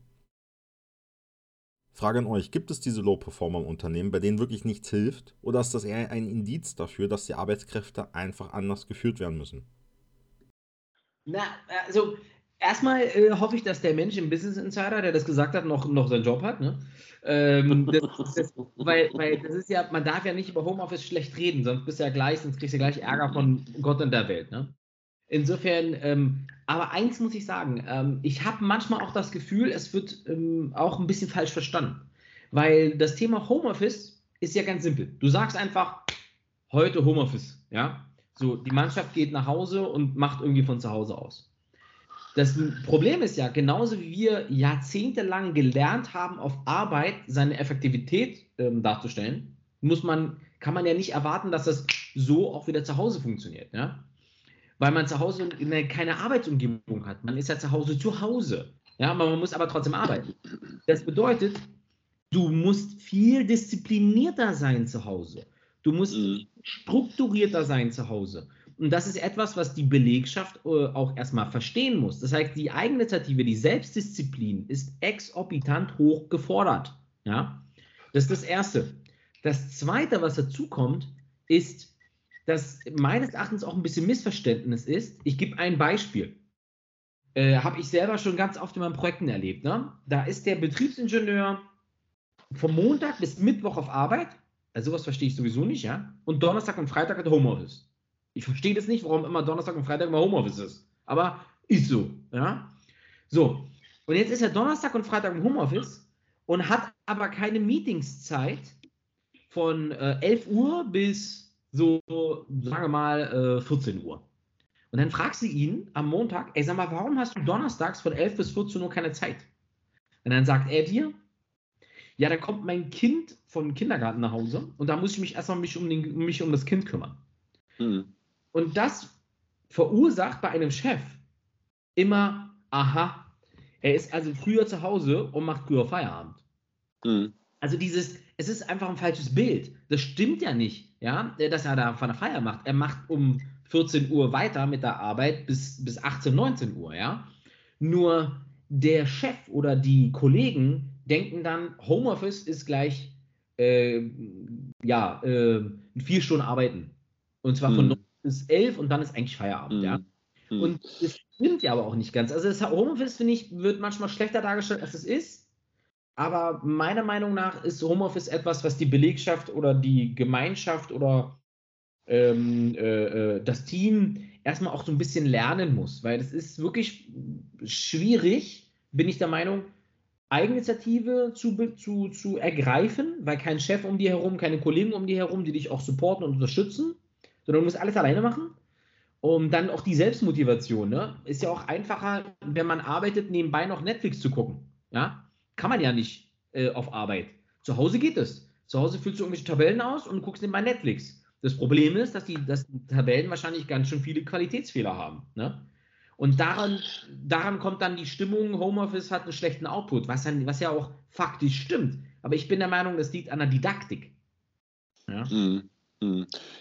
Frage an euch, gibt es diese Low-Performer im Unternehmen, bei denen wirklich nichts hilft? Oder ist das eher ein Indiz dafür, dass die Arbeitskräfte einfach anders geführt werden müssen? Na, also erstmal äh, hoffe ich, dass der Mensch im Business Insider, der das gesagt hat, noch, noch seinen Job hat. Ne? Ähm, das, das, weil, weil das ist ja, man darf ja nicht über Homeoffice schlecht reden, sonst bist du ja gleich, sonst kriegst du gleich Ärger von Gott und der Welt. Ne? Insofern, ähm, aber eins muss ich sagen, ähm, ich habe manchmal auch das Gefühl, es wird ähm, auch ein bisschen falsch verstanden. Weil das Thema Homeoffice ist ja ganz simpel. Du sagst einfach, heute Homeoffice, ja. So, die Mannschaft geht nach Hause und macht irgendwie von zu Hause aus. Das Problem ist ja, genauso wie wir jahrzehntelang gelernt haben, auf Arbeit seine Effektivität ähm, darzustellen, muss man, kann man ja nicht erwarten, dass das so auch wieder zu Hause funktioniert. Ja? Weil man zu Hause eine, keine Arbeitsumgebung hat. Man ist ja zu Hause zu Hause. Ja, man muss aber trotzdem arbeiten. Das bedeutet, du musst viel disziplinierter sein zu Hause. Du musst mhm. strukturierter sein zu Hause. Und das ist etwas, was die Belegschaft äh, auch erstmal verstehen muss. Das heißt, die Eigeninitiative, die Selbstdisziplin ist exorbitant hoch gefordert. Ja? Das ist das Erste. Das Zweite, was dazu kommt, ist, dass meines Erachtens auch ein bisschen Missverständnis ist. Ich gebe ein Beispiel. Äh, Habe ich selber schon ganz oft in meinen Projekten erlebt. Ne? Da ist der Betriebsingenieur vom Montag bis Mittwoch auf Arbeit. Also sowas verstehe ich sowieso nicht, ja. Und Donnerstag und Freitag hat Homeoffice. Ich verstehe das nicht, warum immer Donnerstag und Freitag immer Homeoffice ist. Aber ist so, ja. So, und jetzt ist er Donnerstag und Freitag im Homeoffice und hat aber keine Meetingszeit von äh, 11 Uhr bis so, sagen wir mal, äh, 14 Uhr. Und dann fragst du ihn am Montag, ey, sag mal, warum hast du donnerstags von 11 bis 14 Uhr keine Zeit? Und dann sagt er dir, ja, da kommt mein Kind vom Kindergarten nach Hause und da muss ich mich erstmal mich um, den, mich um das Kind kümmern. Mhm. Und das verursacht bei einem Chef immer, aha, er ist also früher zu Hause und macht früher Feierabend. Mhm. Also dieses, es ist einfach ein falsches Bild. Das stimmt ja nicht, ja, dass er da von der Feier macht. Er macht um 14 Uhr weiter mit der Arbeit bis, bis 18, 19 Uhr, ja. Nur der Chef oder die Kollegen denken dann, Homeoffice ist gleich, äh, ja, äh, vier Stunden arbeiten. Und zwar von hm bis elf und dann ist eigentlich Feierabend, mhm. ja. Mhm. Und es stimmt ja aber auch nicht ganz. Also das Homeoffice, finde ich, wird manchmal schlechter dargestellt, als es ist. Aber meiner Meinung nach ist Homeoffice etwas, was die Belegschaft oder die Gemeinschaft oder ähm, äh, äh das Team erstmal auch so ein bisschen lernen muss. Weil es ist wirklich schwierig, bin ich der Meinung, Eigeninitiative zu, zu, zu ergreifen, weil kein Chef um dir herum, keine Kollegen um dir herum, die dich auch supporten und unterstützen sondern du musst alles alleine machen. Und dann auch die Selbstmotivation, ne? Ist ja auch einfacher, wenn man arbeitet, nebenbei noch Netflix zu gucken. Ja? Kann man ja nicht äh, auf Arbeit. Zu Hause geht es. Zu Hause füllst du irgendwelche Tabellen aus und guckst nebenbei Netflix. Das Problem ist, dass die, dass die Tabellen wahrscheinlich ganz schön viele Qualitätsfehler haben. Ne? Und daran, daran kommt dann die Stimmung, Homeoffice hat einen schlechten Output, was, dann, was ja auch faktisch stimmt. Aber ich bin der Meinung, das liegt an der Didaktik. Ja, hm, hm.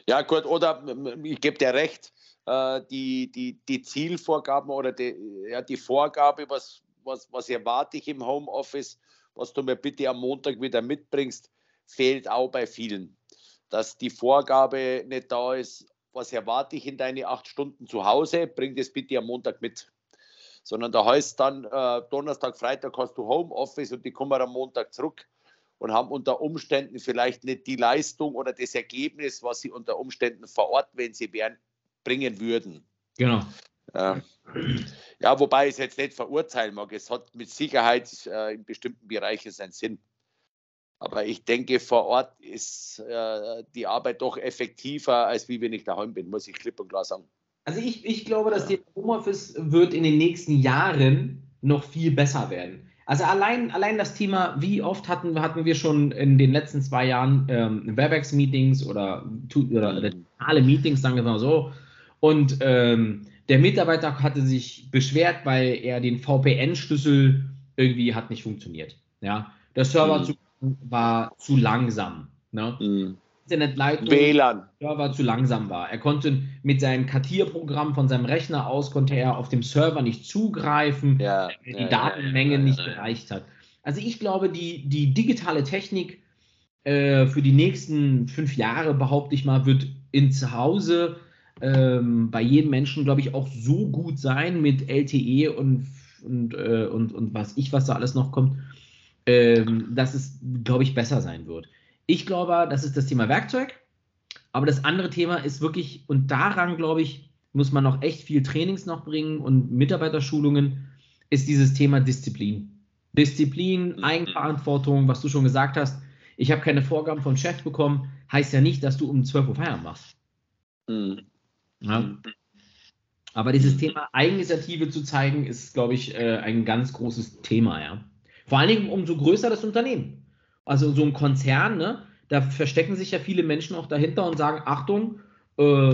Ja gut, oder ich gebe dir recht, äh, die, die, die Zielvorgaben oder die, ja, die Vorgabe, was, was, was erwarte ich im Homeoffice, was du mir bitte am Montag wieder mitbringst, fehlt auch bei vielen. Dass die Vorgabe nicht da ist, was erwarte ich in deine acht Stunden zu Hause, bring das bitte am Montag mit. Sondern da heißt dann, äh, Donnerstag, Freitag hast du Homeoffice und die kommen am Montag zurück und haben unter Umständen vielleicht nicht die Leistung oder das Ergebnis, was sie unter Umständen vor Ort, wenn sie wären, bringen würden. Genau. Äh, ja, wobei ich es jetzt nicht verurteilen mag. Es hat mit Sicherheit äh, in bestimmten Bereichen seinen Sinn. Aber ich denke, vor Ort ist äh, die Arbeit doch effektiver, als wie wenn ich daheim bin, muss ich klipp und klar sagen. Also ich, ich glaube, dass ja. der Homeoffice wird in den nächsten Jahren noch viel besser werden. Also allein, allein das Thema, wie oft hatten, hatten wir schon in den letzten zwei Jahren ähm, Webex-Meetings oder, oder digitale Meetings, sagen wir mal so. Und ähm, der Mitarbeiter hatte sich beschwert, weil er den VPN-Schlüssel irgendwie hat nicht funktioniert. Ja, der Server mhm. war zu langsam. Ne? Mhm. Internetleitung WLAN. Server zu langsam war. Er konnte mit seinem Kartierprogramm von seinem Rechner aus konnte er auf dem Server nicht zugreifen, ja, weil die ja, Datenmenge ja, nicht gereicht hat. Also ich glaube, die, die digitale Technik äh, für die nächsten fünf Jahre, behaupte ich mal, wird in Zuhause ähm, bei jedem Menschen, glaube ich, auch so gut sein mit LTE und, und, äh, und, und was ich, was da alles noch kommt, ähm, dass es, glaube ich, besser sein wird. Ich glaube, das ist das Thema Werkzeug. Aber das andere Thema ist wirklich, und daran, glaube ich, muss man noch echt viel Trainings noch bringen und Mitarbeiterschulungen, ist dieses Thema Disziplin. Disziplin, mhm. Eigenverantwortung, was du schon gesagt hast. Ich habe keine Vorgaben vom Chef bekommen, heißt ja nicht, dass du um 12 Uhr Feierabend machst. Mhm. Ja. Aber dieses Thema Eigeninitiative zu zeigen, ist, glaube ich, äh, ein ganz großes Thema, ja. Vor allen Dingen umso größer das Unternehmen. Also so ein Konzern, ne, da verstecken sich ja viele Menschen auch dahinter und sagen, Achtung, äh,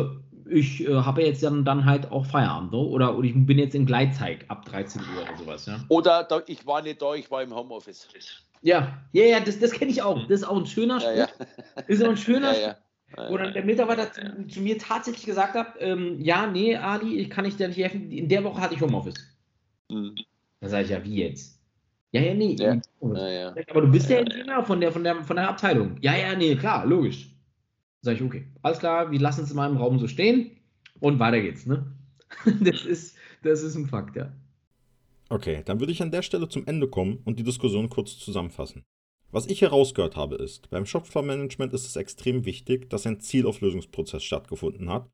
ich äh, habe jetzt dann, dann halt auch Feierabend, ne? oder, oder ich bin jetzt in Gleitzeit ab 13 Uhr oder sowas. Ja? Oder da, ich war nicht da, ich war im Homeoffice. Ja, ja, ja, das, das kenne ich auch. Das ist auch ein schöner Spruch. Ja, ja. Ist auch ein schöner ja, ja. Wo dann der Mitarbeiter zu, zu mir tatsächlich gesagt hat, ähm, ja, nee, Ali, ich kann nicht dir nicht helfen. In der Woche hatte ich Homeoffice. Mhm. Da sage ich, ja, wie jetzt? Ja, ja, nee. Ja. Ja, ja. Aber du bist ja, Ingenieur von der, von, der, von der Abteilung. Ja, ja, nee, klar, logisch. Sag ich, okay, alles klar, wir lassen es in meinem Raum so stehen und weiter geht's, ne? das, ist, das ist ein Fakt, ja. Okay, dann würde ich an der Stelle zum Ende kommen und die Diskussion kurz zusammenfassen. Was ich herausgehört habe ist, beim Shopfloor-Management ist es extrem wichtig, dass ein Zielauflösungsprozess stattgefunden hat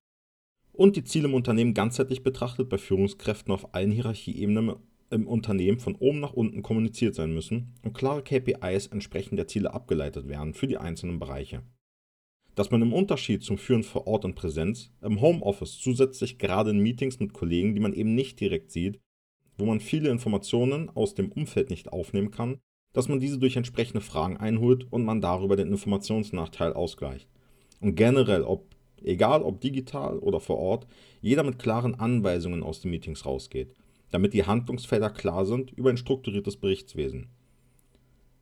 und die Ziele im Unternehmen ganzheitlich betrachtet bei Führungskräften auf allen Hierarchieebenen im Unternehmen von oben nach unten kommuniziert sein müssen und klare KPIs entsprechend der Ziele abgeleitet werden für die einzelnen Bereiche. Dass man im Unterschied zum Führen vor Ort und Präsenz im Homeoffice zusätzlich gerade in Meetings mit Kollegen, die man eben nicht direkt sieht, wo man viele Informationen aus dem Umfeld nicht aufnehmen kann, dass man diese durch entsprechende Fragen einholt und man darüber den Informationsnachteil ausgleicht. Und generell, ob egal ob digital oder vor Ort, jeder mit klaren Anweisungen aus den Meetings rausgeht damit die Handlungsfelder klar sind über ein strukturiertes Berichtswesen.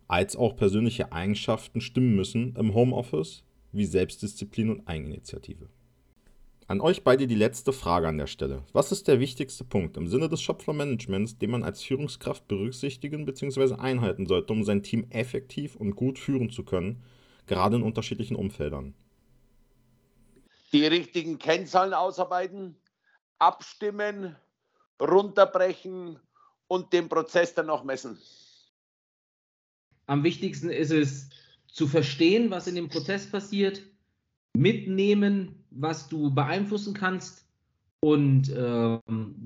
Als auch persönliche Eigenschaften stimmen müssen im Homeoffice, wie Selbstdisziplin und Eigeninitiative. An euch beide die letzte Frage an der Stelle. Was ist der wichtigste Punkt im Sinne des Shopfloor-Managements, den man als Führungskraft berücksichtigen bzw. einhalten sollte, um sein Team effektiv und gut führen zu können, gerade in unterschiedlichen Umfeldern? Die richtigen Kennzahlen ausarbeiten, abstimmen, runterbrechen und den Prozess dann noch messen? Am wichtigsten ist es zu verstehen, was in dem Prozess passiert, mitnehmen, was du beeinflussen kannst und äh,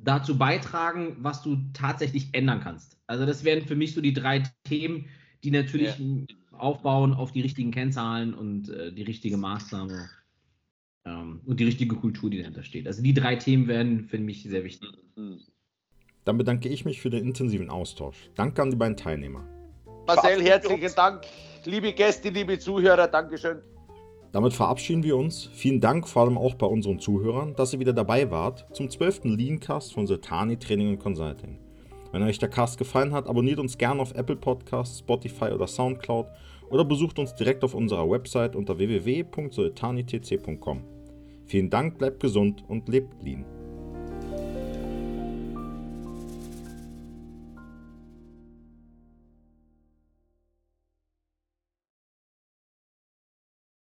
dazu beitragen, was du tatsächlich ändern kannst. Also das wären für mich so die drei Themen, die natürlich ja. aufbauen auf die richtigen Kennzahlen und äh, die richtige Maßnahme und die richtige Kultur, die dahinter steht. Also die drei Themen werden für mich sehr wichtig. Dann bedanke ich mich für den intensiven Austausch. Danke an die beiden Teilnehmer. Marcel, herzlichen Dank. Liebe Gäste, liebe Zuhörer, Dankeschön. Damit verabschieden wir uns. Vielen Dank vor allem auch bei unseren Zuhörern, dass ihr wieder dabei wart zum 12. Leancast von Sultani Training und Consulting. Wenn euch der Cast gefallen hat, abonniert uns gerne auf Apple Podcasts, Spotify oder Soundcloud oder besucht uns direkt auf unserer Website unter www.sultanitc.com. Vielen Dank, bleibt gesund und lebt lean.